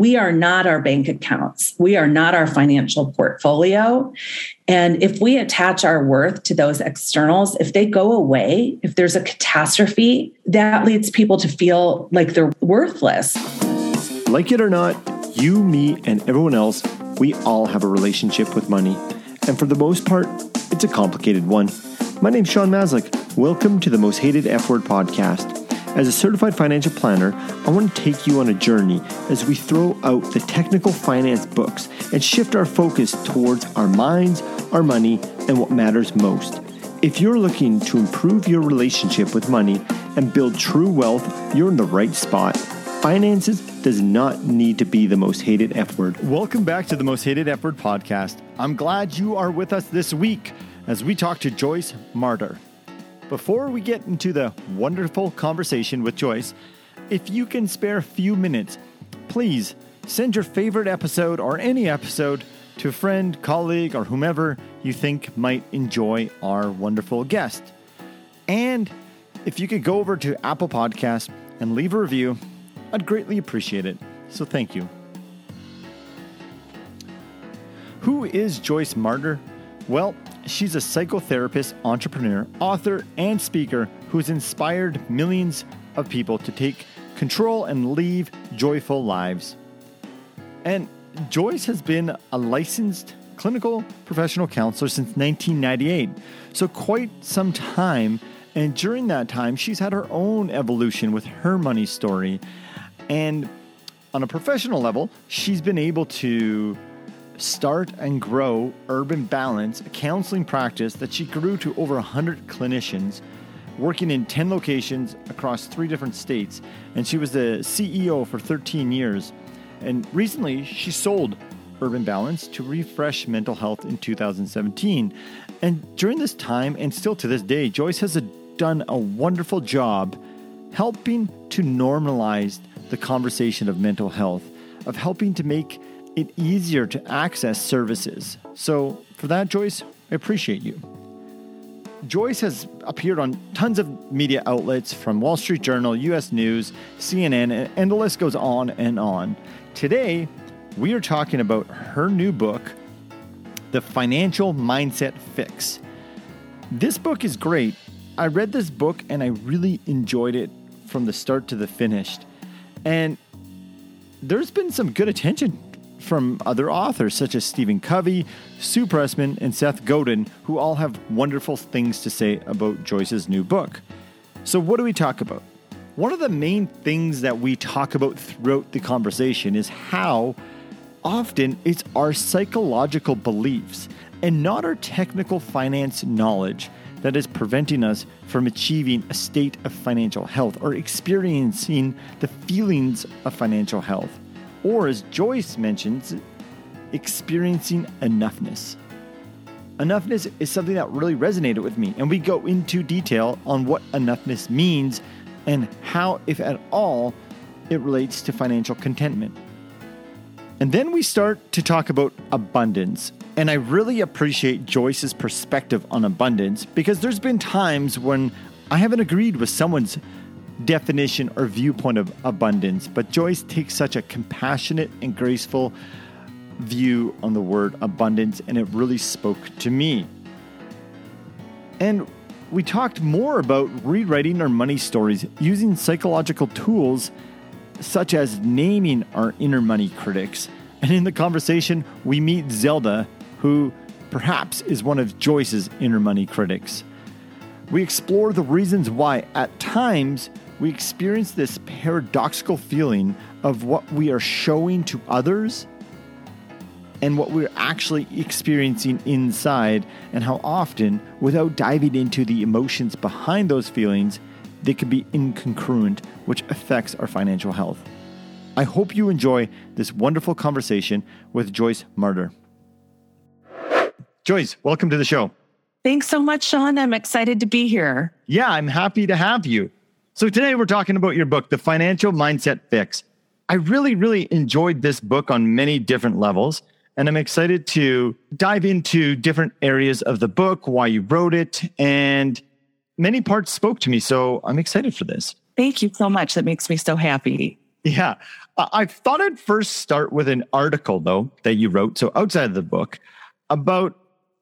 we are not our bank accounts. We are not our financial portfolio. And if we attach our worth to those externals, if they go away, if there's a catastrophe, that leads people to feel like they're worthless. Like it or not, you, me, and everyone else, we all have a relationship with money. And for the most part, it's a complicated one. My name's Sean Maslick. Welcome to the Most Hated F Word podcast. As a certified financial planner, I want to take you on a journey as we throw out the technical finance books and shift our focus towards our minds, our money, and what matters most. If you're looking to improve your relationship with money and build true wealth, you're in the right spot. Finances does not need to be the most hated F word. Welcome back to the Most Hated F Word podcast. I'm glad you are with us this week as we talk to Joyce Marter. Before we get into the wonderful conversation with Joyce, if you can spare a few minutes, please send your favorite episode or any episode to a friend, colleague, or whomever you think might enjoy our wonderful guest. And if you could go over to Apple Podcasts and leave a review, I'd greatly appreciate it. So thank you. Who is Joyce Marter? Well, she's a psychotherapist, entrepreneur, author, and speaker who's inspired millions of people to take control and live joyful lives. And Joyce has been a licensed clinical professional counselor since 1998, so quite some time. And during that time, she's had her own evolution with her money story. And on a professional level, she's been able to start and grow Urban Balance, a counseling practice that she grew to over 100 clinicians working in 10 locations across three different states. And she was the CEO for 13 years. And recently, she sold Urban Balance to Refresh Mental Health in 2017. And during this time, and still to this day, Joyce has a, done a wonderful job helping to normalize the conversation of mental health, of helping to make it easier to access services. So, for that, Joyce, I appreciate you. Joyce has appeared on tons of media outlets from Wall Street Journal, US News, CNN, and the list goes on and on. Today, we are talking about her new book, The Financial Mindset Fix. This book is great. I read this book and I really enjoyed it from the start to the finish. And there's been some good attention from other authors such as Stephen Covey, Sue Pressman, and Seth Godin, who all have wonderful things to say about Joyce's new book. So, what do we talk about? One of the main things that we talk about throughout the conversation is how often it's our psychological beliefs and not our technical finance knowledge that is preventing us from achieving a state of financial health or experiencing the feelings of financial health or as Joyce mentions, experiencing enoughness. Enoughness is something that really resonated with me, and we go into detail on what enoughness means and how, if at all, it relates to financial contentment. And then we start to talk about abundance. And I really appreciate Joyce's perspective on abundance because there's been times when I haven't agreed with someone's definition or viewpoint of abundance, but Joyce takes such a compassionate and graceful view on the word abundance, and it really spoke to me. And we talked more about rewriting our money stories using psychological tools such as naming our inner money critics. And in the conversation, we meet Zelda, who perhaps is one of Joyce's inner money critics. We explore the reasons why, at times, we experience this paradoxical feeling of what we are showing to others and what we're actually experiencing inside, and how often, without diving into the emotions behind those feelings, they can be incongruent, which affects our financial health. I hope you enjoy this wonderful conversation with Joyce Marter. Joyce, welcome to the show. Thanks so much, Sean. I'm excited to be here. Yeah, I'm happy to have you. So today we're talking about your book, The Financial Mindset Fix. I really, really enjoyed this book on many different levels. And I'm excited to dive into different areas of the book, why you wrote it, and many parts spoke to me. So I'm excited for this. Thank you so much. That makes me so happy. Yeah. I thought I'd first start with an article, though, that you wrote, so outside of the book, about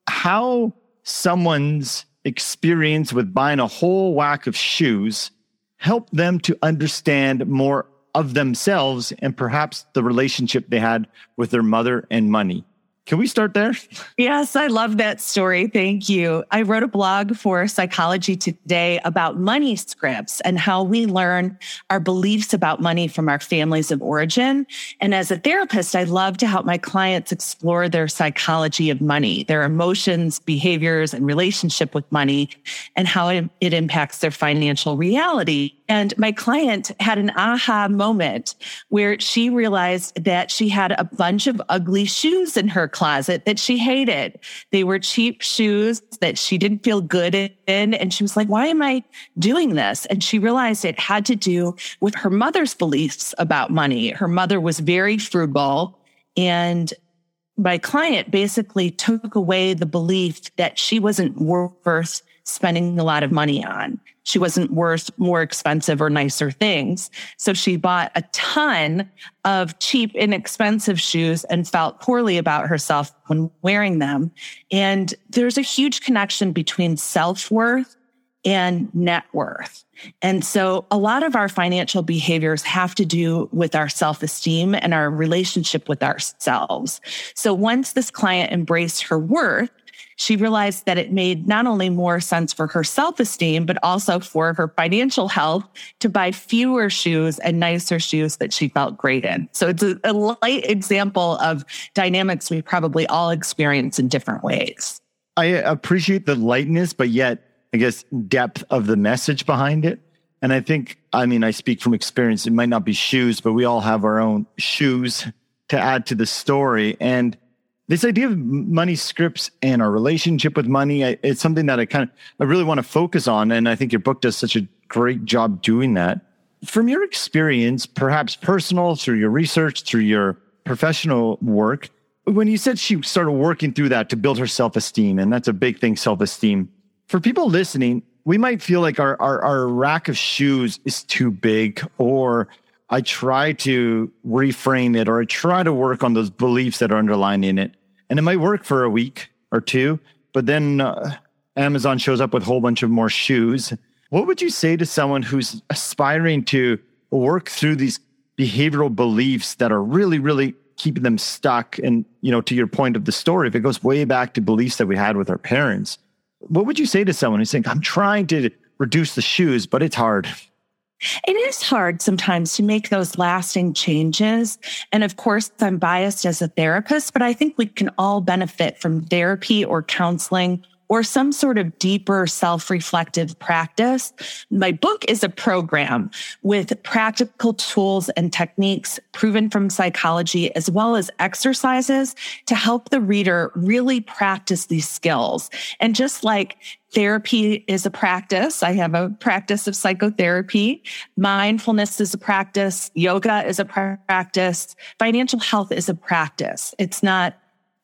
how someone's experience with buying a whole whack of shoes helped them to understand more of themselves and perhaps the relationship they had with their mother and money. Can we start there? Yes, I love that story. Thank you. I wrote a blog for Psychology Today about money scripts and how we learn our beliefs about money from our families of origin. And as a therapist, I love to help my clients explore their psychology of money, their emotions, behaviors, and relationship with money, and how it, impacts their financial reality. And my client had an aha moment where she realized that she had a bunch of ugly shoes in her closet that she hated. They were cheap shoes that she didn't feel good in. And she was like, why am I doing this? And she realized it had to do with her mother's beliefs about money. Her mother was very frugal and my client basically took away the belief that she wasn't worth spending a lot of money on. She wasn't worth more expensive or nicer things. So she bought a ton of cheap, inexpensive shoes and felt poorly about herself when wearing them. And there's a huge connection between self worth and net worth. And so a lot of our financial behaviors have to do with our self esteem and our relationship with ourselves. So once this client embraced her worth, she realized that it made not only more sense for her self esteem, but also for her financial health to buy fewer shoes and nicer shoes that she felt great in. So it's a, a light example of dynamics we probably all experience in different ways. I appreciate the lightness, but yet, I guess, depth of the message behind it. And I think, I mean, I speak from experience. It might not be shoes, but we all have our own shoes to add to the story. And this idea of money scripts and our relationship with money it's something that i kind of i really want to focus on and i think your book does such a great job doing that. From your experience perhaps personal through your research through your professional work when you said she started working through that to build her self-esteem and that's a big thing self-esteem for people listening we might feel like our, our, our rack of shoes is too big or I try to reframe it or I try to work on those beliefs that are underlying in it and it might work for a week or two, but then uh, Amazon shows up with a whole bunch of more shoes. What would you say to someone who's aspiring to work through these behavioral beliefs that are really, really keeping them stuck? And, you know, to your point of the story, if it goes way back to beliefs that we had with our parents, what would you say to someone who's saying, I'm trying to reduce the shoes, but it's hard? It is hard sometimes to make those lasting changes. And of course, I'm biased as a therapist, but I think we can all benefit from therapy or counseling or some sort of deeper self-reflective practice. My book is a program with practical tools and techniques proven from psychology as well as exercises to help the reader really practice these skills. And just like therapy is a practice. I have a practice of psychotherapy. Mindfulness is a practice. Yoga is a practice. Financial health is a practice. It's not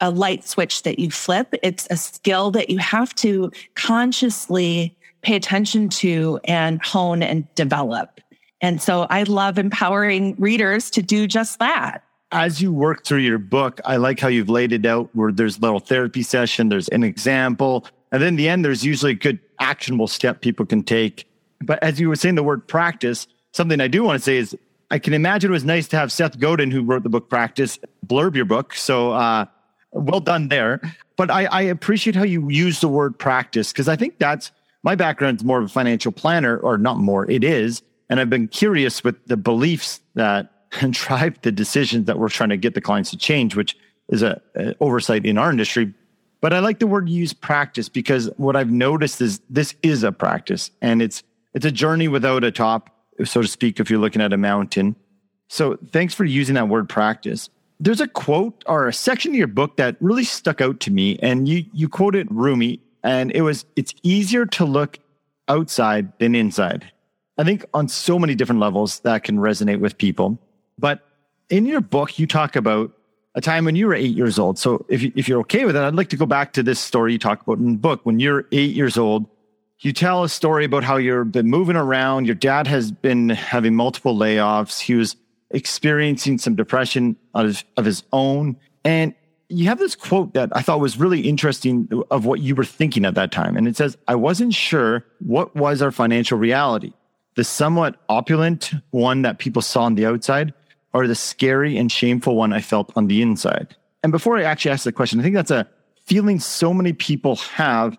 a light switch that you flip. It's a skill that you have to consciously pay attention to and hone and develop. And so I love empowering readers to do just that. As you work through your book, I like how you've laid it out where there's a little therapy session, there's an example, and then the end, there's usually a good actionable step people can take. But as you were saying the word practice, something I do want to say is I can imagine it was nice to have Seth Godin, who wrote the book Practice, blurb your book. So uh, well done there. But I, I appreciate how you use the word practice because I think that's my background is more of a financial planner, or not more, it is. And I've been curious with the beliefs that drive the decisions that we're trying to get the clients to change, which is a, a oversight in our industry. But I like the word use practice because what I've noticed is this is a practice and it's it's a journey without a top, so to speak, if you're looking at a mountain. So thanks for using that word practice there's a quote or a section of your book that really stuck out to me, and you you quoted Rumi, and it was it's easier to look outside than inside. I think on so many different levels that can resonate with people. But in your book, you talk about a time when you were eight years old. So if, you, if you're okay with that, I'd like to go back to this story you talk about in the book. When you're eight years old, you tell a story about how you've been moving around. Your dad has been having multiple layoffs. He was experiencing some depression of, of his own. And you have this quote that I thought was really interesting of what you were thinking at that time. And it says, I wasn't sure what was our financial reality, the somewhat opulent one that people saw on the outside, or the scary and shameful one I felt on the inside. And before I actually ask the question, I think that's a feeling so many people have,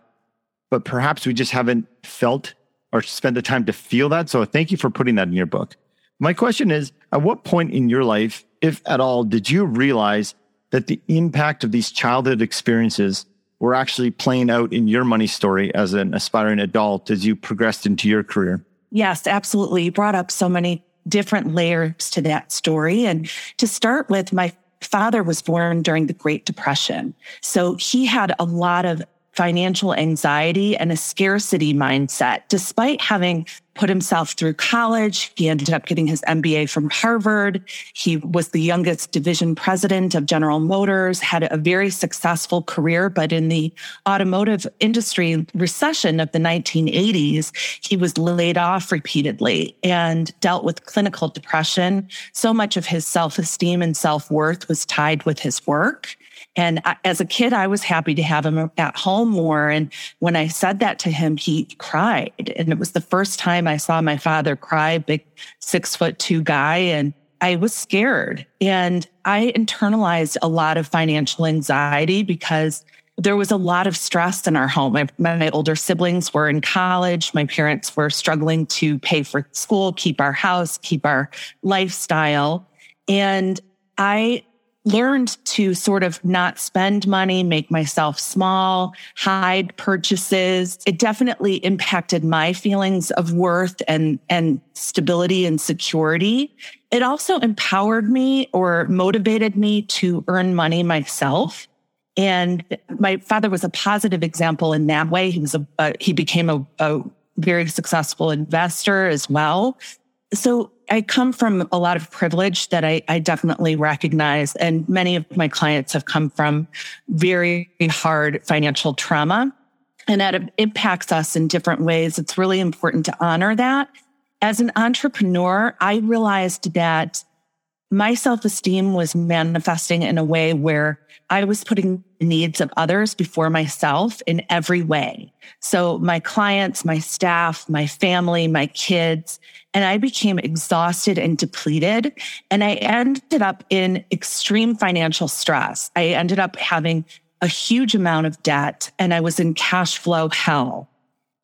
but perhaps we just haven't felt or spent the time to feel that. So thank you for putting that in your book. My question is, at what point in your life, if at all, did you realize that the impact of these childhood experiences were actually playing out in your money story as an aspiring adult as you progressed into your career. Yes, absolutely. You brought up so many different layers to that story. And to start with, my father was born during the Great Depression. So he had a lot of financial anxiety and a scarcity mindset. Despite having put himself through college, he ended up getting his MBA from Harvard. He was the youngest division president of General Motors, had a very successful career, but in the automotive industry recession of the 1980s, he was laid off repeatedly and dealt with clinical depression. So much of his self-esteem and self-worth was tied with his work. And I, as a kid, I was happy to have him at home more. And when I said that to him, he cried. And it was the first time I saw my father cry, big six foot two guy. And I was scared. And I internalized a lot of financial anxiety because there was a lot of stress in our home. My, my, older siblings were in college. My parents were struggling to pay for school, keep our house, keep our lifestyle. And I learned to sort of not spend money, make myself small, hide purchases. It definitely impacted my feelings of worth and, and stability and security. It also empowered me or motivated me to earn money myself. And my father was a positive example in that way. He was a, uh, he became a, a very successful investor as well. So I come from a lot of privilege that I, I, definitely recognize. And many of my clients have come from very hard financial trauma and that impacts us in different ways. It's really important to honor that. As an entrepreneur, I realized that my self esteem was manifesting in a way where I was putting needs of others before myself in every way. So my clients, my staff, my family, my kids, and I became exhausted and depleted. And I ended up in extreme financial stress. I ended up having a huge amount of debt and I was in cash flow hell.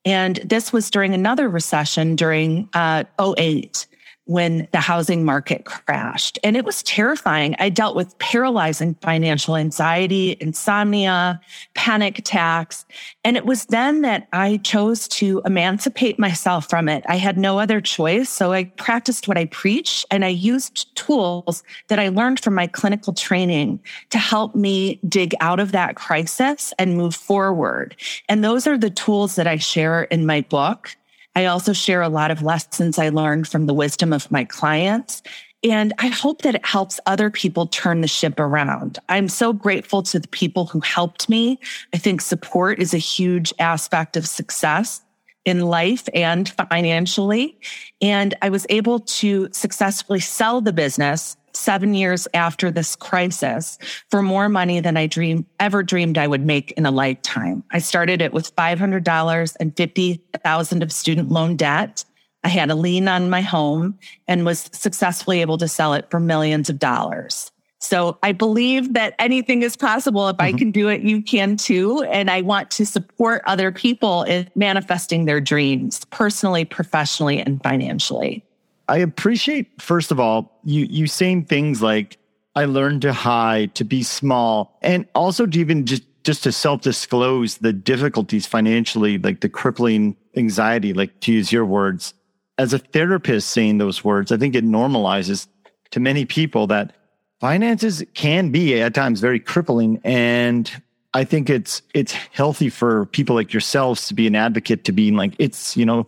And this was during another recession during uh, 08 when the housing market crashed. And it was terrifying. I dealt with paralyzing financial anxiety, insomnia, panic attacks. And it was then that I chose to emancipate myself from it. I had no other choice. So I practiced what I preach and I used tools that I learned from my clinical training to help me dig out of that crisis and move forward. And those are the tools that I share in my book. I also share a lot of lessons I learned from the wisdom of my clients. And I hope that it helps other people turn the ship around. I'm so grateful to the people who helped me. I think support is a huge aspect of success in life and financially. And I was able to successfully sell the business seven years after this crisis for more money than I dream ever dreamed I would make in a lifetime. I started it with $500 and 50,000 of student loan debt. I had a lien on my home and was successfully able to sell it for millions of dollars. So I believe that anything is possible. If mm-hmm. I can do it, you can too. And I want to support other people in manifesting their dreams personally, professionally, and financially. I appreciate, first of all, you you saying things like I learned to hide, to be small, and also to even just just to self-disclose the difficulties financially, like the crippling anxiety, like to use your words. As a therapist saying those words, I think it normalizes to many people that finances can be at times very crippling. And I think it's it's healthy for people like yourselves to be an advocate to being like it's, you know,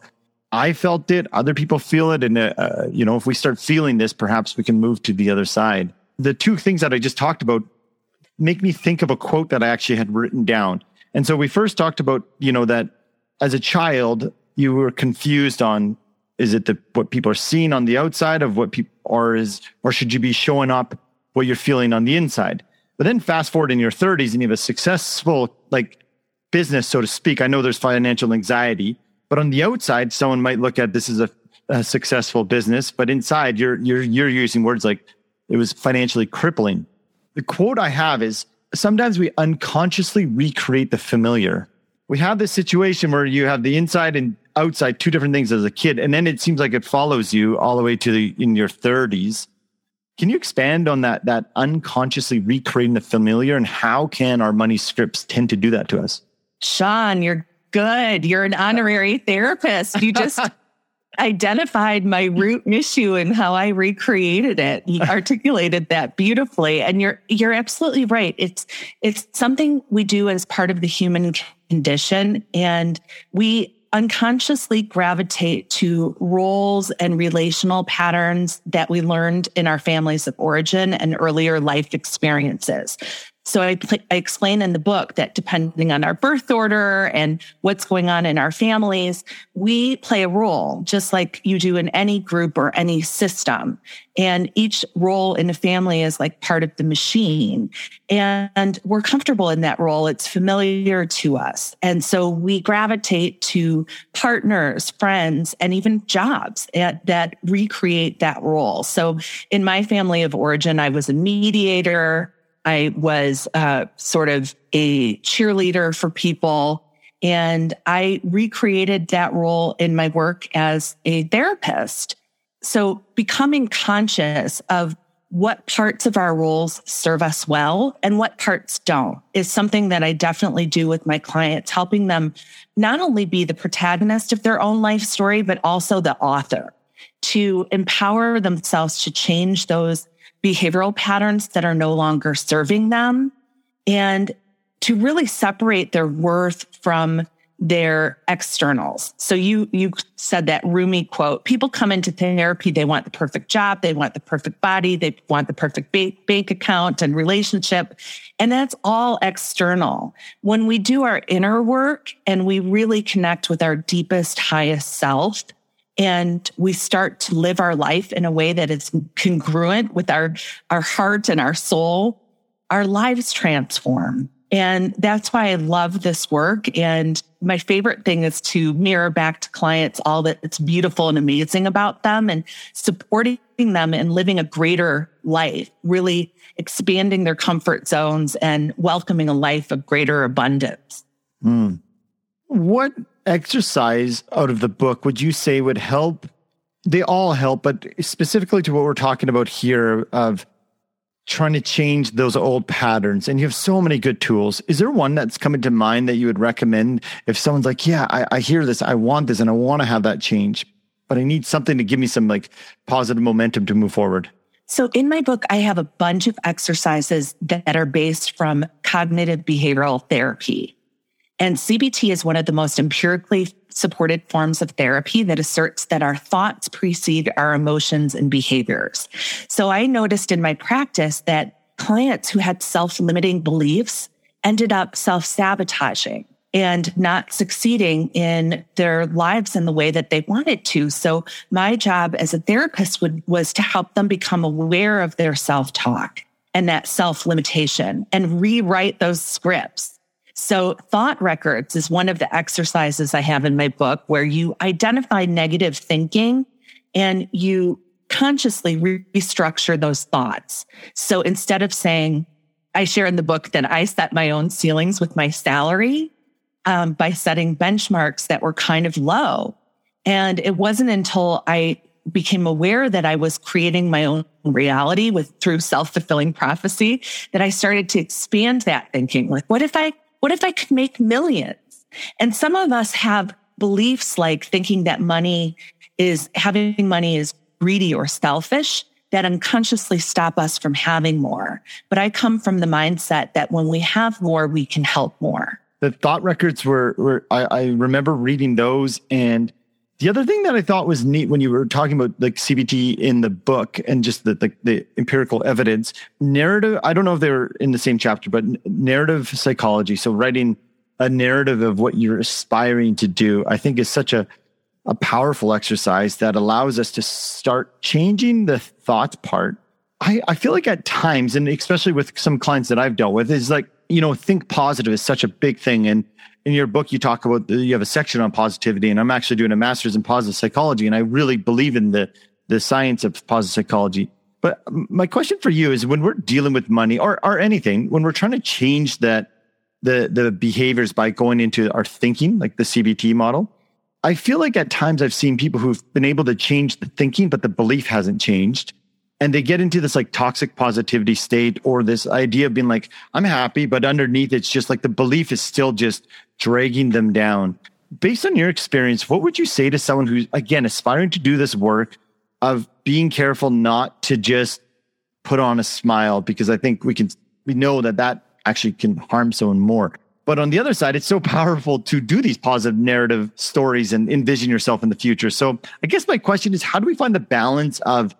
I felt it. Other people feel it. And, uh, uh, you know, if we start feeling this, perhaps we can move to the other side. The two things that I just talked about make me think of a quote that I actually had written down. And so we first talked about, you know, that as a child, you were confused on Is it the what people are seeing on the outside of what people or is or should you be showing up what you're feeling on the inside? But then fast forward in your 30s and you have a successful like business, so to speak. I know there's financial anxiety, but on the outside, someone might look at this as a, a successful business, but inside you're you're you're using words like it was financially crippling. The quote I have is sometimes we unconsciously recreate the familiar. We have this situation where you have the inside and outside two different things as a kid, and then it seems like it follows you all the way to the, in your 30s. Can you expand on that that unconsciously recreating the familiar and how can our money scripts tend to do that to us? Sean, you're good. You're an honorary therapist. You just identified my root issue and how I recreated it. You articulated that beautifully. And you're you're absolutely right. It's it's something we do as part of the human condition. And we unconsciously gravitate to roles and relational patterns that we learned in our families of origin and earlier life experiences. So I, I, explain in the book that depending on our birth order and what's going on in our families, we play a role just like you do in any group or any system. And each role in a family is like part of the machine. And we're comfortable in that role. It's familiar to us. And so we gravitate to partners, friends, and even jobs at, that recreate that role. So in my family of origin, I was a mediator. I was uh, sort of a cheerleader for people. And I recreated that role in my work as a therapist. So becoming conscious of what parts of our roles serve us well and what parts don't is something that I definitely do with my clients, helping them not only be the protagonist of their own life story, but also the author to empower themselves to change those behavioral patterns that are no longer serving them and to really separate their worth from their externals. So you you said that Rumi quote, people come into therapy they want the perfect job, they want the perfect body, they want the perfect bank, bank account and relationship, and that's all external. When we do our inner work and we really connect with our deepest highest self, and we start to live our life in a way that is congruent with our, our heart and our soul, our lives transform. And that's why I love this work. And my favorite thing is to mirror back to clients all that's beautiful and amazing about them and supporting them in living a greater life, really expanding their comfort zones and welcoming a life of greater abundance. Mm. What exercise out of the book would you say would help? They all help, but specifically to what we're talking about here of trying to change those old patterns. And you have so many good tools. Is there one that's coming to mind that you would recommend? If someone's like yeah I, I, hear this. I want this and i want to have that change but i need something to give me some like positive momentum to move forward. So in my book i have a bunch of exercises that are based from cognitive behavioral therapy and CBT is one of the most empirically supported forms of therapy that asserts that our thoughts precede our emotions and behaviors. So I noticed in my practice that clients who had self limiting beliefs ended up self sabotaging and not succeeding in their lives in the way that they wanted to. So my job as a therapist would, was to help them become aware of their self talk and that self limitation and rewrite those scripts so thought records is one of the exercises I have in my book where you identify negative thinking and you consciously restructure those thoughts. So instead of saying, I share in the book that I set my own ceilings with my salary um, by setting benchmarks that were kind of low. And it wasn't until I became aware that I was creating my own reality with through self-fulfilling prophecy that I started to expand that thinking. Like, what if I what if I could make millions? And some of us have beliefs like thinking that money is having money is greedy or selfish that unconsciously stop us from having more. But I come from the mindset that when we have more, we can help more. The thought records were, were I, I remember reading those and the other thing that I thought was neat when you were talking about like CBT in the book and just the, the, the empirical evidence, narrative, I don't know if they were in the same chapter, but narrative psychology. So writing a narrative of what you're aspiring to do, I think is such a a powerful exercise that allows us to start changing the thoughts part. I, I feel like at times, and especially with some clients that I've dealt with, is like, you know, think positive is such a big thing. And in your book, you talk about, you have a section on positivity, and I'm actually doing a master's in positive psychology. And I really believe in the, the science of positive psychology. But um, my question for you is when we're dealing with money or, or anything, when we're trying to change that, the, the behaviors by going into our thinking, like the CBT model, I feel like at times I've seen people who've been able to change the thinking, but the belief hasn't changed. And they get into this like toxic positivity state or this idea of being like, I'm happy, but underneath it's just like the belief is still just dragging them down. Based on your experience, what would you say to someone who's, again, aspiring to do this work of being careful not to just put on a smile? Because I think we can, we know that that actually can harm someone more. But on the other side, it's so powerful to do these positive narrative stories and envision yourself in the future. So I guess my question is how do we find the balance of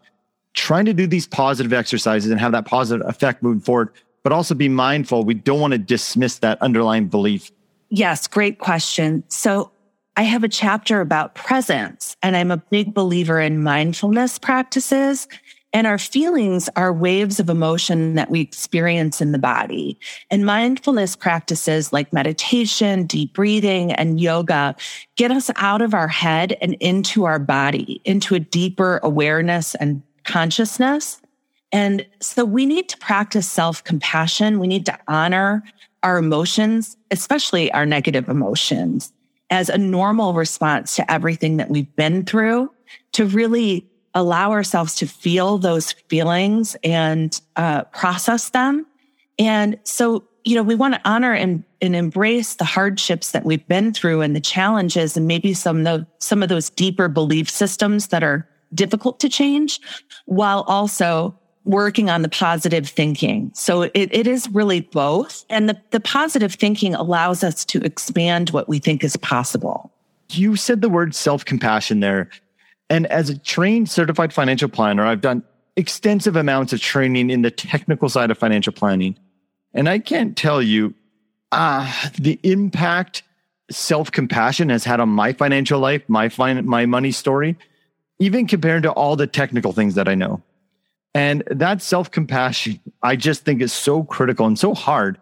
trying to do these positive exercises and have that positive effect moving forward, but also be mindful we don't want to dismiss that underlying belief? Yes, great question. So I have a chapter about presence, and I'm a big believer in mindfulness practices and our feelings are waves of emotion that we experience in the body. And mindfulness practices like meditation, deep breathing, and yoga get us out of our head and into our body, into a deeper awareness and consciousness. And so we need to practice self compassion. We need to honor our emotions, especially our negative emotions as a normal response to everything that we've been through to really allow ourselves to feel those feelings and uh, process them. And so, you know, we want to honor and, and embrace the hardships that we've been through and the challenges and maybe some of, some of those deeper belief systems that are difficult to change while also working on the positive thinking. So it, it is really both. And the, the positive thinking allows us to expand what we think is possible. You said the word self compassion there. And as a trained certified financial planner, I've done extensive amounts of training in the technical side of financial planning. And I can't tell you ah, the impact self compassion has had on my financial life, my, fin- my money story, even compared to all the technical things that I know. And that self compassion, I just think is so critical and so hard.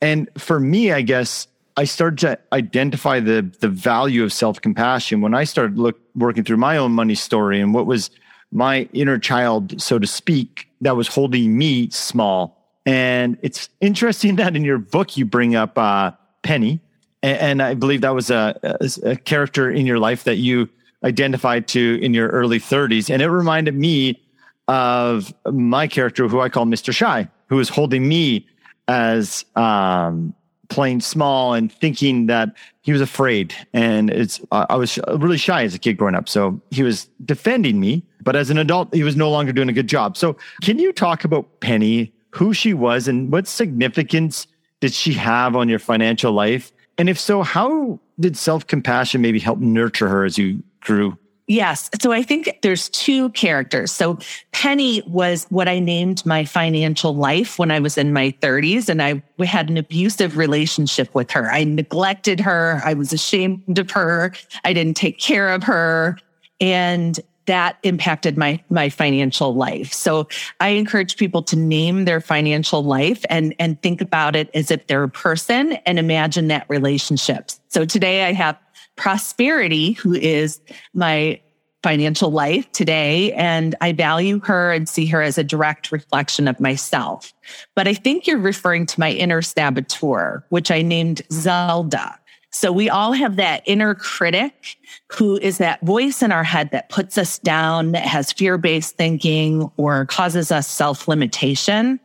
And for me, I guess I started to identify the the value of self compassion when I started look working through my own money story and what was my inner child, so to speak, that was holding me small. And it's interesting that in your book you bring up uh, Penny, and, and, I believe that was a, a, a character in your life that you identified to in your early 30s, and it reminded me of my character, who I call Mr. Shy, who was holding me as um, playing small and thinking that he was afraid. And it's, I was really shy as a kid growing up. So he was defending me, but as an adult, he was no longer doing a good job. So can you talk about Penny, who she was and what significance did she have on your financial life? And if so, how did self compassion maybe help nurture her as you grew? Yes. So I think there's two characters. So Penny was what I named my financial life when I was in my 30s and I had an abusive relationship with her. I neglected her. I was ashamed of her. I didn't take care of her. And that impacted my my financial life. So I encourage people to name their financial life and and think about it as if they're a person and imagine that relationship. So today I have prosperity, who is my financial life today. And I value her and see her as a direct reflection of myself. But I think you're referring to my inner saboteur, which I named Zelda. So we all have that inner critic who is that voice in our head that puts us down, that has fear based thinking or causes us self limitation.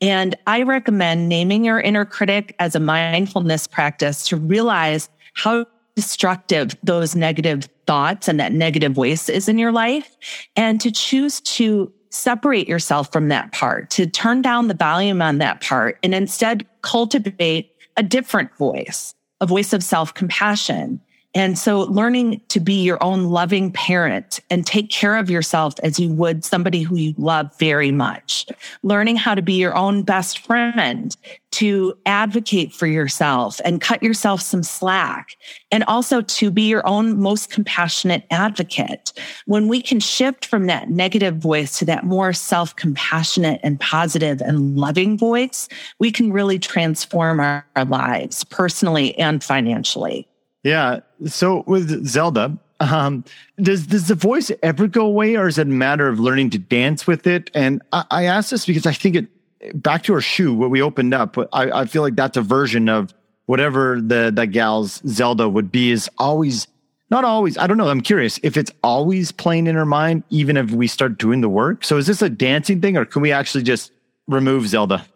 And I recommend naming your inner critic as a mindfulness practice to realize how destructive those negative thoughts and that negative voice is in your life. And to choose to separate yourself from that part, to turn down the volume on that part and instead cultivate a different voice, a voice of self compassion And so learning to be your own loving parent and take care of yourself as you would somebody who you love very much. Learning how to be your own best friend, to advocate for yourself and cut yourself some slack. And also to be your own most compassionate advocate. When we can shift from that negative voice to that more self compassionate and positive and loving voice, we can really transform our, our lives personally and financially. Yeah. So with Zelda, um, does does the voice ever go away, or is it a matter of learning to dance with it? And I, I ask this because I think it back to our shoe, what we opened up. I, I feel like that's a version of whatever the that gal's Zelda would be. Is always not always. I don't know. I'm curious if it's always playing in her mind, even if we start doing the work. So is this a dancing thing, or can we actually just remove Zelda?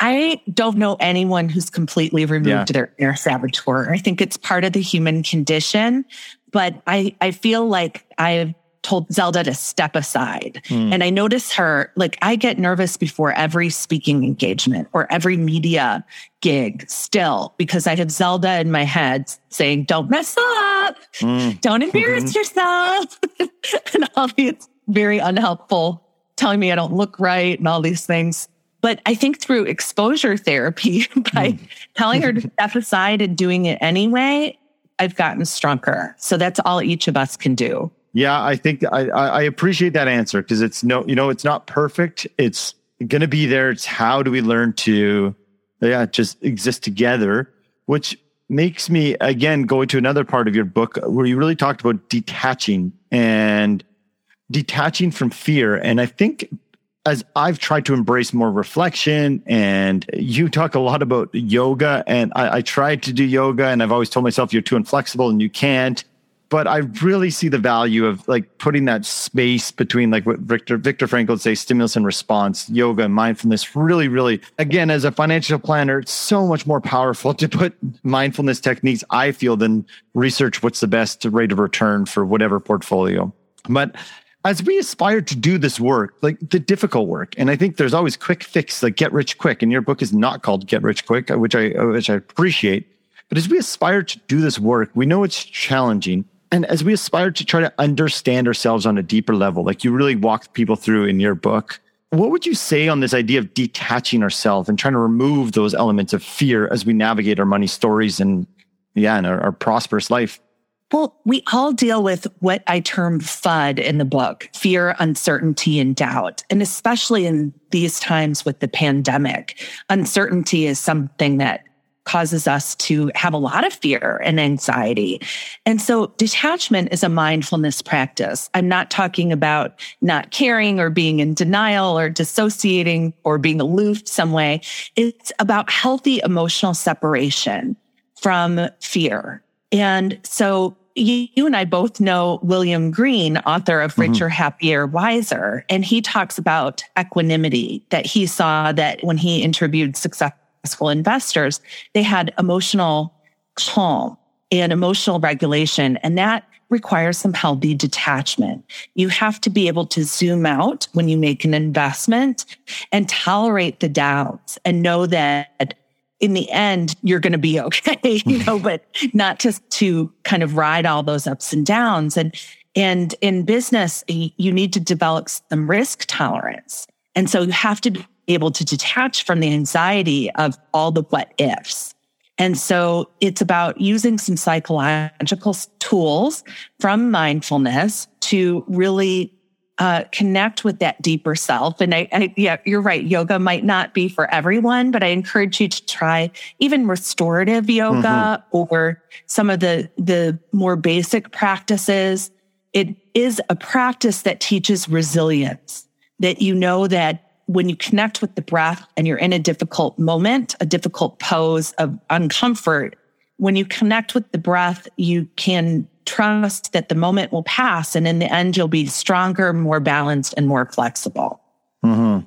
I don't know anyone who's completely removed yeah. their inner saboteur. I think it's part of the human condition, but I, I feel like I've told Zelda to step aside. Mm. And I notice her, like, I get nervous before every speaking engagement or every media gig still because I have Zelda in my head saying, don't mess up, mm. don't embarrass mm-hmm. yourself, and all these very unhelpful telling me I don't look right and all these things. But I think through exposure therapy, by mm. telling her to step aside and doing it anyway, I've gotten stronger. So that's all each of us can do. Yeah, I think I, I appreciate that answer because it's no, you know, it's not perfect. It's going to be there. It's how do we learn to, yeah, just exist together, which makes me again going to another part of your book where you really talked about detaching and detaching from fear. And I think as I've tried to embrace more reflection and you talk a lot about yoga and I, I, tried to do yoga and I've always told myself you're too inflexible and you can't. But I really see the value of like putting that space between like what Viktor Viktor Frankl would say, stimulus and response, yoga and mindfulness. Really, really, again, as a financial planner, it's so much more powerful to put mindfulness techniques, I feel, than research what's the best rate of return for whatever portfolio. But as we aspire to do this work, like the difficult work, and I think there's always quick fix, like get rich quick. And your book is not called Get Rich Quick, uh, which I uh, which I appreciate. But as we aspire to do this work, we know it's challenging. And as we aspire to try to understand ourselves on a deeper level, like you really walked people through in your book, what would you say on this idea of detaching ourselves and trying to remove those elements of fear as we navigate our money stories and yeah, and our, our prosperous life? Well, we all deal with what I term FUD in the book fear, uncertainty, and doubt. And especially in these times with the pandemic, uncertainty is something that causes us to have a lot of fear and anxiety. And so detachment is a mindfulness practice. I'm not talking about not caring or being in denial or dissociating or being aloof some way. It's about healthy emotional separation from fear and so you, and I both know William Green, author of mm-hmm. Richer, Happier, Wiser. And he talks about equanimity that he saw that when he interviewed successful investors, they had emotional calm and emotional regulation. And that requires some healthy detachment. You have to be able to zoom out when you make an investment and tolerate the doubts and know that in the end, you're going to be okay, you know, but not just to kind of ride all those ups and downs. And, and in business, you need to develop some risk tolerance. And so you have to be able to detach from the anxiety of all the what ifs. And so it's about using some psychological tools from mindfulness to really uh, connect with that deeper self. And I, I, yeah, you're right. Yoga might not be for everyone, but I encourage you to try even restorative yoga mm-hmm. or some of the, the more basic practices. It is a practice that teaches resilience that you know that when you connect with the breath and you're in a difficult moment, a difficult pose of uncomfort, when you connect with the breath, you can trust that the moment will pass and in the end you'll be stronger more balanced and more flexible. Mm-hmm.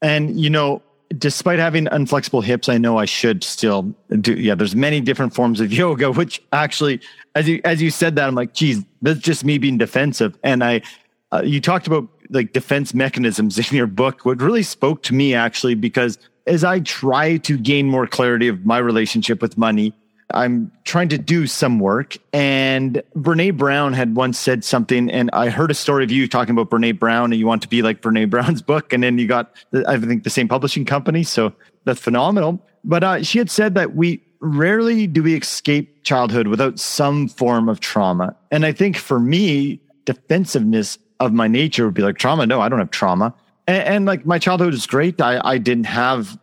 and you know despite having unflexible hips i know i should still do yeah there's many different forms of yoga which actually as you as you said that i'm like geez that's just me being defensive. And i uh, you talked about like defense mechanisms in your book. What really spoke to me actually because as i try to gain more clarity of my relationship with money I'm trying to do some work. And Brene Brown had once said something, and I heard a story of you talking about Brene Brown, and you want to be like Brene Brown's book. And then you got, I think, the same publishing company. So that's phenomenal. But uh, she had said that we rarely do we escape childhood without some form of trauma. And I think for me, defensiveness of my nature would be like trauma. No, I don't have trauma. And, and like my childhood is great. I, I didn't have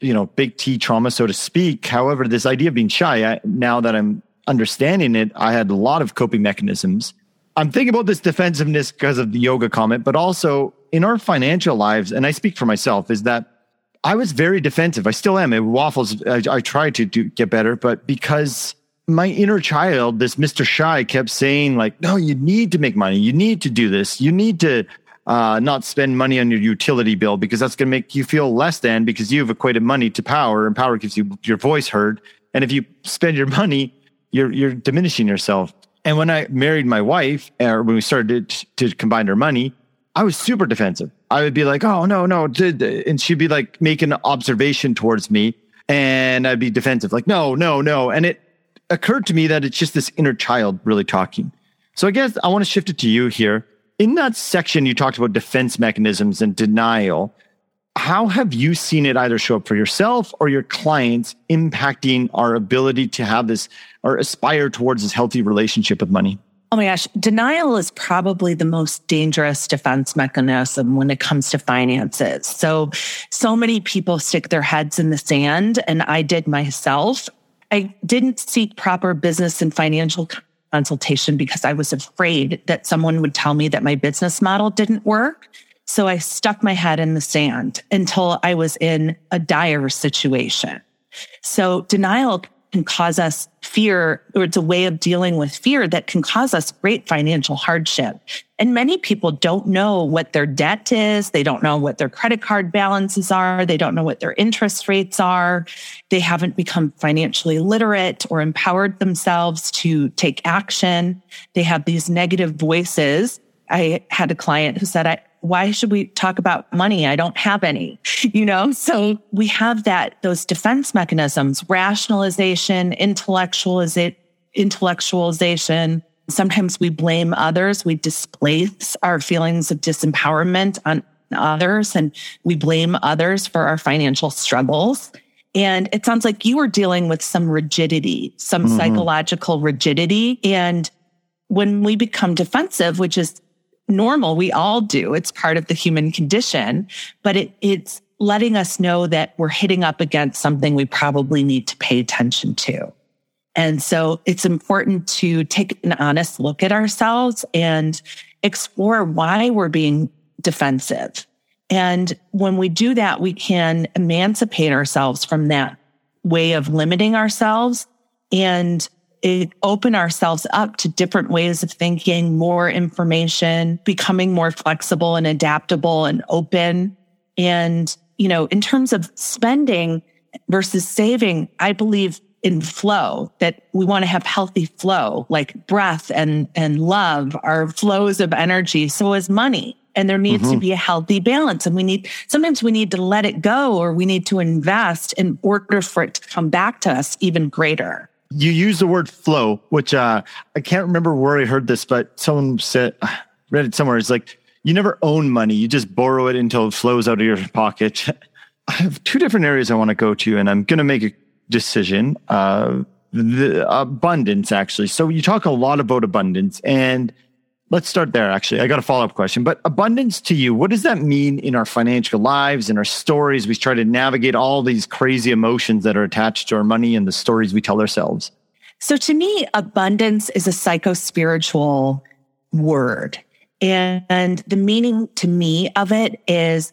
you know, big T trauma, so to speak. However, this idea of being shy, I, now that I'm understanding it, I had a lot of coping mechanisms. I'm thinking about this defensiveness because of the yoga comment, but also in our financial lives, and I speak for myself, is that I was very defensive. I still am. It waffles. I, I try to do, get better, but because my inner child, this Mr. Shy, kept saying like, "No, you need to make money. You need to do this. You need to uh, not spend money on your utility bill because that's going to make you feel less than because you've equated money to power and power gives you your voice heard. And if you spend your money, you're, you're diminishing yourself. And when I married my wife, or when we started to, to combine our money, I was super defensive. I would be like, oh, no, no. And she'd be like making an observation towards me. And I'd be defensive, like, no, no, no. And it occurred to me that it's just this inner child really talking. So I guess I want to shift it to you here in that section, you talked about defense mechanisms and denial. How have you seen it either show up for yourself or your clients impacting our ability to have this or aspire towards this healthy relationship with money? Oh my gosh, denial is probably the most dangerous defense mechanism when it comes to finances. So, so many people stick their heads in the sand, and I did myself. I didn't seek proper business and financial consultation because I was afraid that someone would tell me that my business model didn't work. So I stuck my head in the sand until I was in a dire situation. So denial can cause us fear, or it's a way of dealing with fear that can cause us great financial hardship. And many people don't know what their debt is. They don't know what their credit card balances are. They don't know what their interest rates are. They haven't become financially literate or empowered themselves to take action. They have these negative voices. I had a client who said, I, why should we talk about money? I don't have any, you know? So we have that, those defense mechanisms, rationalization, intellectualization, intellectualization. Sometimes we blame others. We displace our feelings of disempowerment on others and we blame others for our financial struggles. And it sounds like you were dealing with some rigidity, some mm-hmm. psychological rigidity. And when we become defensive, which is normal. We all do. It's part of the human condition, but it, it's letting us know that we're hitting up against something we probably need to pay attention to. And so it's important to take an honest look at ourselves and explore why we're being defensive. And when we do that, we can emancipate ourselves from that way of limiting ourselves and it open ourselves up to different ways of thinking, more information, becoming more flexible and adaptable and open. And, you know, in terms of spending versus saving, I believe in flow that we want to have healthy flow, like breath and, and love are flows of energy. So is money. And there needs mm-hmm. to be a healthy balance. And we need, sometimes we need to let it go or we need to invest in order for it to come back to us even greater you use the word flow, which uh, I can't remember where I heard this, but someone said, read it somewhere. It's like, you never own money. You just borrow it until it flows out of your pocket. I have two different areas I want to go to, and I'm going to make a decision. Uh, the abundance, actually. So you talk a lot about abundance, and let's start there actually. I got a follow-up question but abundance to you what does that mean in our financial lives in our stories? We try to navigate all these crazy emotions that are attached to our money and the stories we tell ourselves. So to me abundance is a psycho-spiritual word. And the meaning to me of it is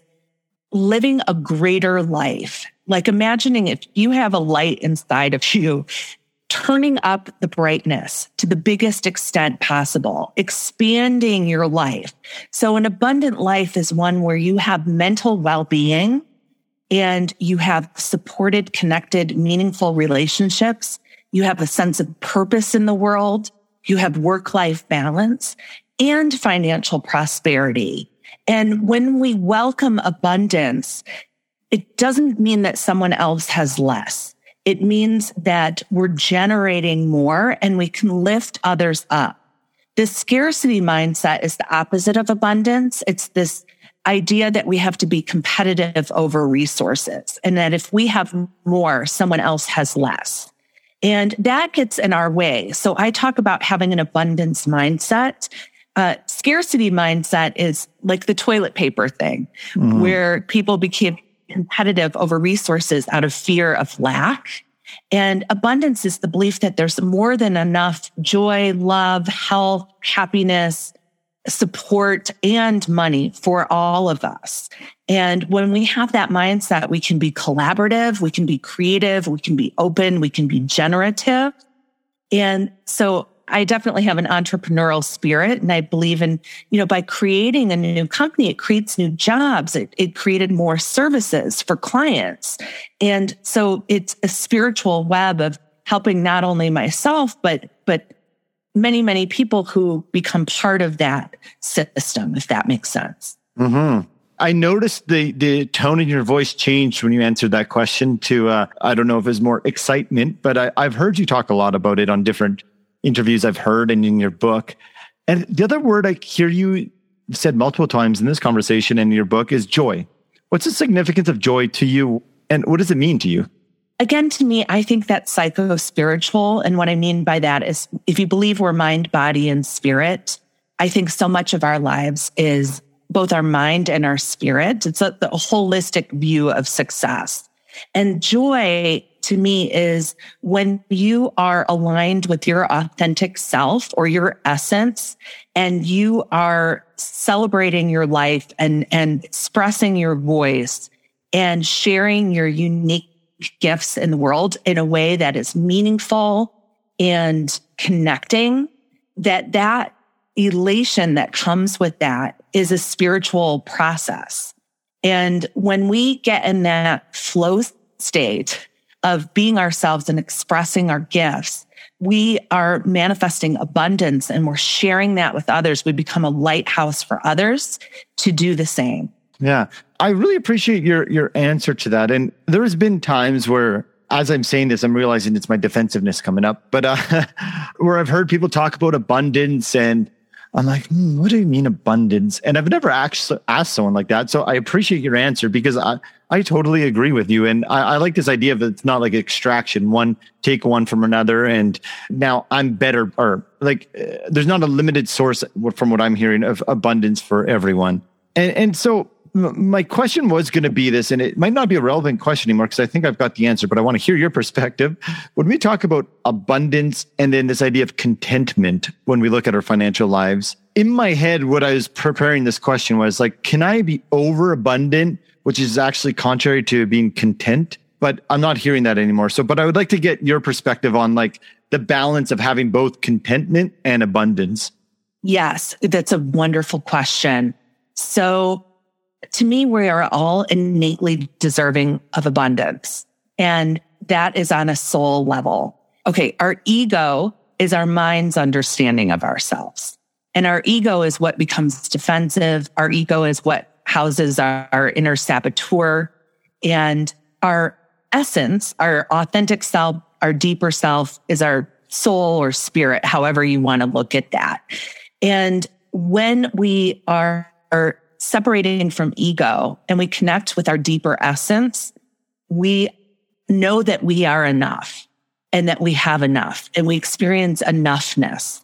living a greater life. Like imagining if you have a light inside of you turning up the brightness to the biggest extent possible, expanding your life. So an abundant life is one where you have mental well-being and you have supported, connected, meaningful relationships. You have a sense of purpose in the world. You have work-life balance and financial prosperity. And when we welcome abundance, it doesn't mean that someone else has less It means that we're generating more and we can lift others up. This scarcity mindset is the opposite of abundance. It's this idea that we have to be competitive over resources and that if we have more, someone else has less. And that gets in our way. So I talk about having an abundance mindset. Uh, scarcity mindset is like the toilet paper thing, mm. where people became competitive over resources out of fear of lack. And abundance is the belief that there's more than enough joy, love, health, happiness, support and money for all of us. And when we have that mindset, we can be collaborative, we can be creative, we can be open, we can be generative. And so I definitely have an entrepreneurial spirit and I believe in, you know, by creating a new company, it creates new jobs. It, it created more services for clients. And so it's a spiritual web of helping not only myself, but, but many, many people who become part of that system, if that makes sense. Mm-hmm. I noticed the the tone in your voice changed when you answered that question to uh, I don't know if it's more excitement, but I, I've heard you talk a lot about it on different interviews I've heard and in your book. And the other word I hear you said multiple times in this conversation and in your book is joy. What's the significance of joy to you, and what does it mean to you? Again, to me, I think that's psycho spiritual. And what I mean by that is if you believe we're mind, body, and spirit, I think so much of our lives is both our mind and our spirit. It's a, the holistic view of success. And joy to me is when you are aligned with your authentic self or your essence and you are celebrating your life and, and expressing your voice and sharing your unique gifts in the world in a way that is meaningful and connecting that that elation that comes with that is a spiritual process. And when we get in that flow state of being ourselves and expressing our gifts, we are manifesting abundance and we're sharing that with others. We become a lighthouse for others to do the same. Yeah. I really appreciate your your answer to that. And there's been times where as I'm saying this, I'm realizing it's my defensiveness coming up, but uh, where I've heard people talk about abundance and I'm like, hmm, what do you mean abundance? And I've never actually asked someone like that. So I appreciate your answer because I, I totally agree with you. And I, I like this idea of it's not like extraction, one take one from another. And now I'm better or like uh, there's not a limited source from what I'm hearing of abundance for everyone. And, and so my question was going to be this, and it might not be a relevant question anymore because I think I've got the answer, but I want to hear your perspective. When we talk about abundance and then this idea of contentment when we look at our financial lives, in my head, what I was preparing this question was like, can I be overabundant, which is actually contrary to being content? But I'm not hearing that anymore. So, but I would like to get your perspective on like the balance of having both contentment and abundance. Yes, that's a wonderful question. So, to me, we are all innately deserving of abundance. And that is on a soul level. Okay. Our ego is our mind's understanding of ourselves. And our ego is what becomes defensive. Our ego is what houses our, our inner saboteur and our essence, our authentic self, our deeper self is our soul or spirit, however you want to look at that. And when we are, are separating from ego and we connect with our deeper essence, we know that we are enough and that we have enough and we experience enoughness.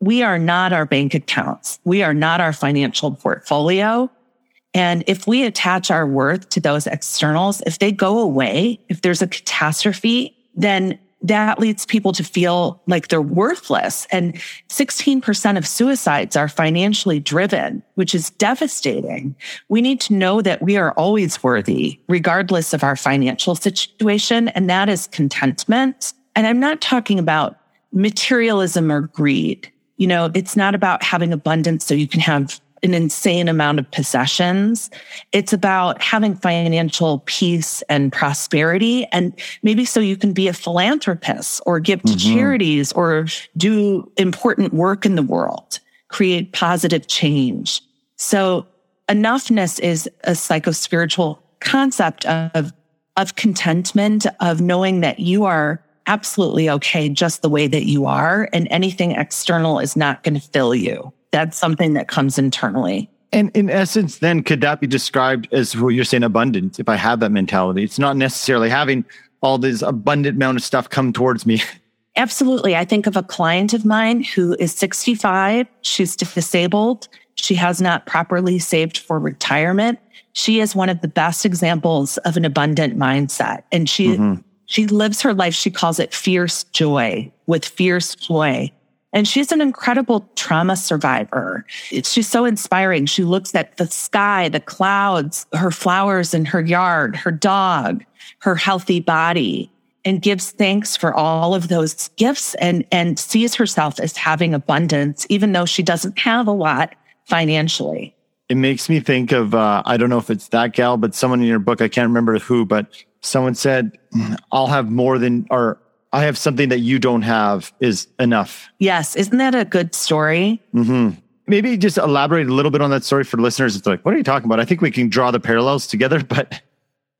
We are not our bank accounts. We are not our financial portfolio. And if we attach our worth to those externals, if they go away, if there's a catastrophe, then that leads people to feel like they're worthless. And 16% of suicides are financially driven, which is devastating. We need to know that we are always worthy, regardless of our financial situation. And that is contentment. And I'm not talking about materialism or greed. You know, it's not about having abundance so you can have an insane amount of possessions. It's about having financial peace and prosperity. And maybe so you can be a philanthropist or give to mm-hmm. charities or do important work in the world, create positive change. So enoughness is a psycho spiritual concept of of contentment, of knowing that you are absolutely okay just the way that you are and anything external is not going to fill you. That's something that comes internally. And in essence, then could that be described as what you're saying abundance? If I have that mentality, it's not necessarily having all this abundant amount of stuff come towards me. Absolutely. I think of a client of mine who is 65. She's disabled. She has not properly saved for retirement. She is one of the best examples of an abundant mindset. And she, mm-hmm. she lives her life. She calls it fierce joy with fierce joy. And she's an incredible trauma survivor. She's so inspiring. She looks at the sky, the clouds, her flowers in her yard, her dog, her healthy body and gives thanks for all of those gifts and, and sees herself as having abundance, even though she doesn't have a lot financially. It makes me think of, uh, I don't know if it's that gal, but someone in your book, I can't remember who, but someone said, I'll have more than, or I have something that you don't have is enough. Yes. Isn't that a good story? Mm-hmm. Maybe just elaborate a little bit on that story for listeners. It's like, what are you talking about? I think we can draw the parallels together, but.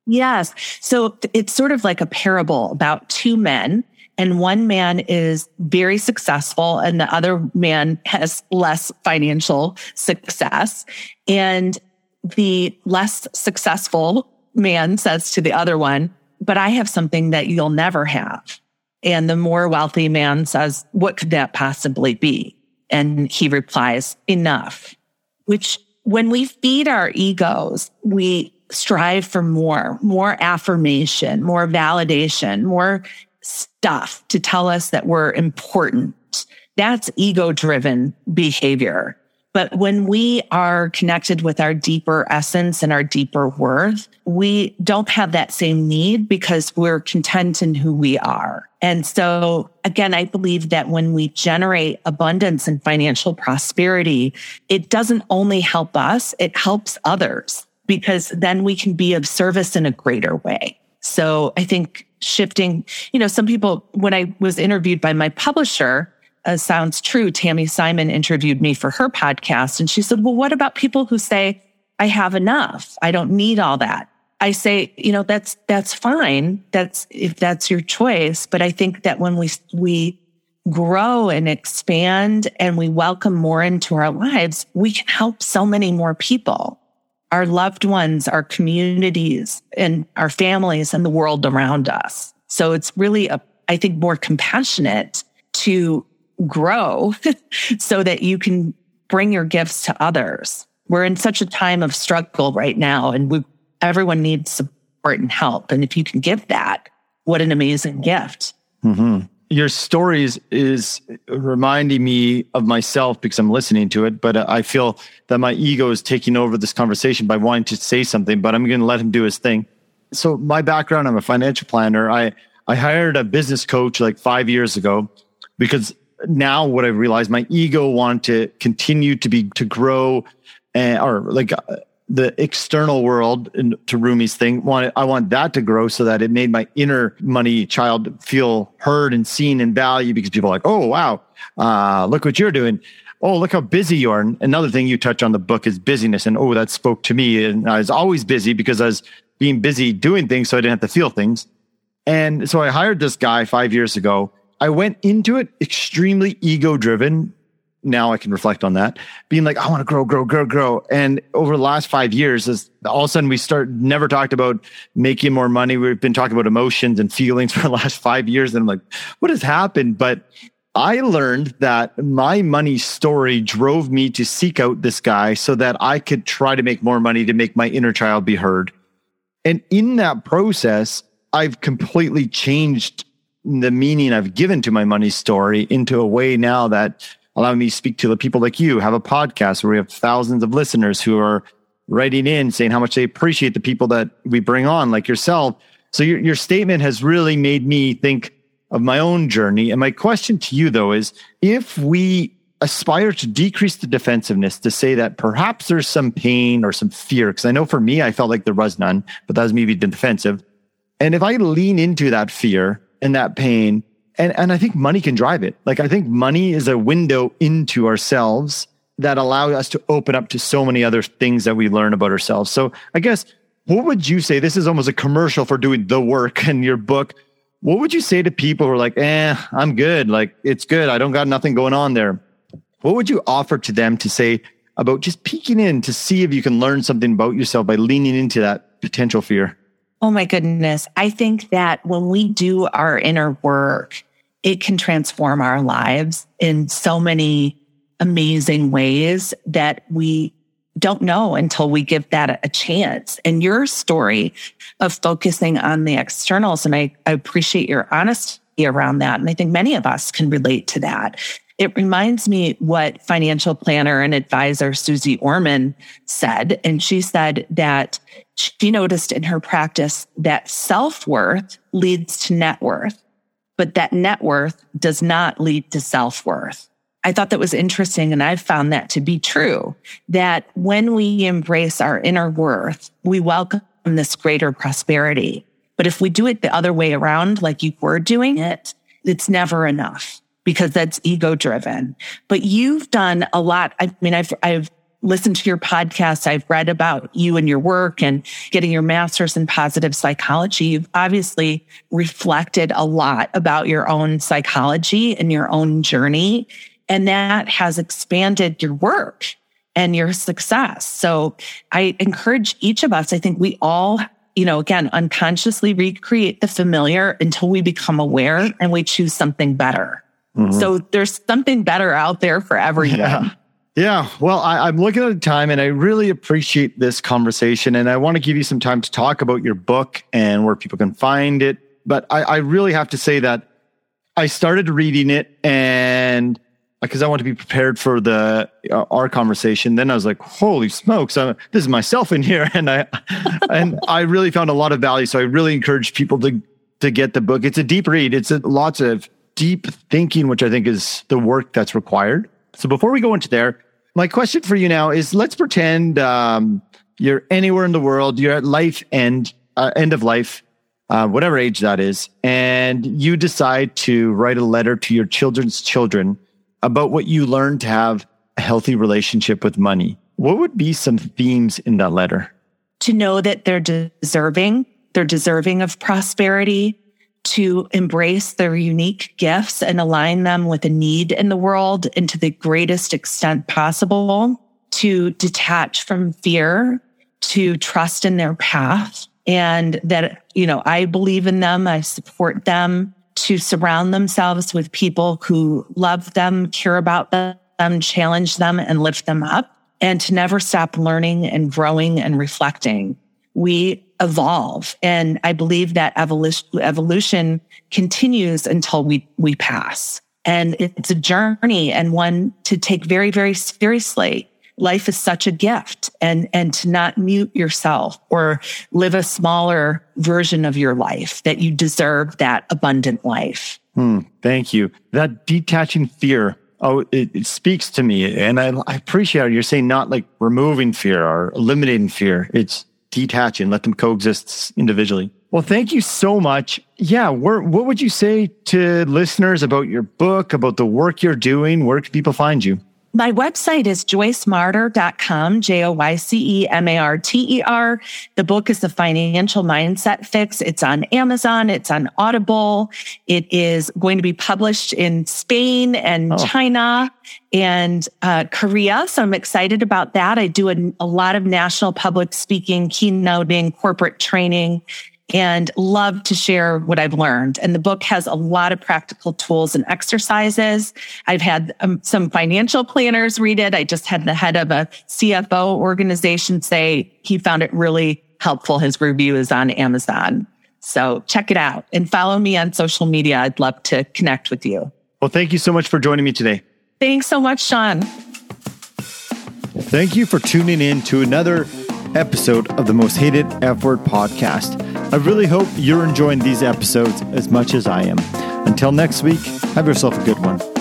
Yes. So it's sort of like a parable about two men and one man is very successful and the other man has less financial success. And the less successful man says to the other one, but I have something that you'll never have. And the more wealthy man says, What could that possibly be? And he replies, Enough, which when we feed our egos, we strive for more, more affirmation, more validation, more stuff to tell us that we're important. That's ego driven behavior. But when we are connected with our deeper essence and our deeper worth, we don't have that same need because we're content in who we are. And so again, I believe that when we generate abundance and financial prosperity, it doesn't only help us, it helps others because then we can be of service in a greater way. So I think shifting, you know, some people, when I was interviewed by my publisher, uh, sounds true. Tami Simon interviewed me for her podcast and she said, well, what about people who say, I have enough. I don't need all that. I say, you know, that's, that's fine. That's, if that's your choice. But I think that when we, we grow and expand and we welcome more into our lives, we can help so many more people, our loved ones, our communities and our families and the world around us. So it's really a, I think more compassionate to grow so that you can bring your gifts to others. We're in such a time of struggle right now and we, everyone needs support and help. And if you can give that, what an amazing gift. Mm-hmm. Your stories is reminding me of myself because I'm listening to it, but I feel that my ego is taking over this conversation by wanting to say something, but I'm going to let him do his thing. So my background, I'm a financial planner. I, I hired a business coach like five years ago because now what I realized, my ego wanted to continue to be to grow, and, or like uh, the external world and to Rumi's thing. Wanted I want that to grow so that it made my inner money child feel heard and seen and valued because people are like, oh wow, uh, look what you're doing. Oh, look how busy you are. And another thing you touch on the book is busyness. And oh, that spoke to me. And I was always busy because I was being busy doing things so I didn't have to feel things. And so I hired this guy five years ago I went into it extremely ego driven. Now I can reflect on that, being like, I want to grow, grow, grow, grow. And over the last five years, as all of a sudden we start never talked about making more money. We've been talking about emotions and feelings for the last five years. And I'm like, what has happened? But I learned that my money story drove me to seek out this guy so that I could try to make more money to make my inner child be heard. And in that process, I've completely changed the meaning I've given to my money story into a way now that allow me to speak to the people like you, have a podcast where we have thousands of listeners who are writing in saying how much they appreciate the people that we bring on, like yourself. So your, your statement has really made me think of my own journey. And my question to you though is if we aspire to decrease the defensiveness to say that perhaps there's some pain or some fear, because I know for me, I felt like there was none, but that was me being defensive. And if I lean into that fear and that pain. And, and I think money can drive it. Like, I think money is a window into ourselves that allow us to open up to so many other things that we learn about ourselves. So I guess what would you say? This is almost a commercial for doing the work in your book. What would you say to people who are like, eh, I'm good. Like, it's good. I don't got nothing going on there. What would you offer to them to say about just peeking in to see if you can learn something about yourself by leaning into that potential fear? Oh my goodness. I think that when we do our inner work, it can transform our lives in so many amazing ways that we don't know until we give that a chance. And your story of focusing on the externals, and I, I, appreciate your honesty around that. And I think many of us can relate to that. It reminds me what financial planner and advisor Suze Orman said. And she said that she noticed in her practice that self worth leads to net worth, but that net worth does not lead to self worth. I thought that was interesting. And I've found that to be true that when we embrace our inner worth, we welcome this greater prosperity. But if we do it the other way around, like you were doing it, it's never enough because that's ego driven. But you've done a lot. I mean, I've, I've listened to your podcast. I've read about you and your work and getting your master's in positive psychology. You've obviously reflected a lot about your own psychology and your own journey. And that has expanded your work and your success. So I encourage each of us, I think we all, you know, again, unconsciously recreate the familiar until we become aware and we choose something better. Mm-hmm. So there's something better out there for everyone. Yeah. Yeah, well, I, am looking at the time and I really appreciate this conversation. And I want to give you some time to talk about your book and where people can find it. But I, I really have to say that I started reading it and because I want to be prepared for the uh, our conversation. Then I was like, "Holy smokes! I'm, this is myself in here," and I and I really found a lot of value. So I really encourage people to to get the book. It's a deep read. It's a, lots of deep thinking, which I think is the work that's required. So before we go into there, my question for you now is: Let's pretend um, you're anywhere in the world. You're at life end uh, end of life. Uh, whatever age that is, and you decide to write a letter to your children's children about what you learned to have a healthy relationship with money, what would be some themes in that letter? To know that they're deserving, they're deserving of prosperity, to embrace their unique gifts and align them with a need in the world and to the greatest extent possible, to detach from fear, to trust in their path. And that, you know, I believe in them. I support them to surround themselves with people who love them, care about them, challenge them and lift them up and to never stop learning and growing and reflecting. We evolve. And I believe that evolution, continues until we, we pass. And it's a journey and one to take very, very seriously life is such a gift and, and to not mute yourself or live a smaller version of your life that you deserve that abundant life. Hmm, thank you. That detaching fear. Oh, it, it speaks to me. And I, I appreciate. You're saying not like removing fear or eliminating fear. It's detaching, let them coexist individually. Well, thank you so much. Yeah, what would you say to listeners about your book, about the work you're doing? Where can people find you? My website is joycemarter.com, J-O-Y-C-E-M-A-R-T-E-R. The book is The Financial Mindset Fix. It's on Amazon. It's on Audible. It is going to be published in Spain and oh. China and uh, Korea. So I'm excited about that. I do a, a lot of national public speaking, keynoting, corporate training and love to share what I've learned. And the book has a lot of practical tools and exercises. I've had um, some financial planners read it. I just had the head of a CFO organization say he found it really helpful. His review is on Amazon. So check it out and follow me on social media. I'd love to connect with you. Well, thank you so much for joining me today. Thanks so much, Sean. Thank you for tuning in to another episode of the Most Hated F Word podcast. I really hope you're enjoying these episodes as much as I am. Until next week, have yourself a good one.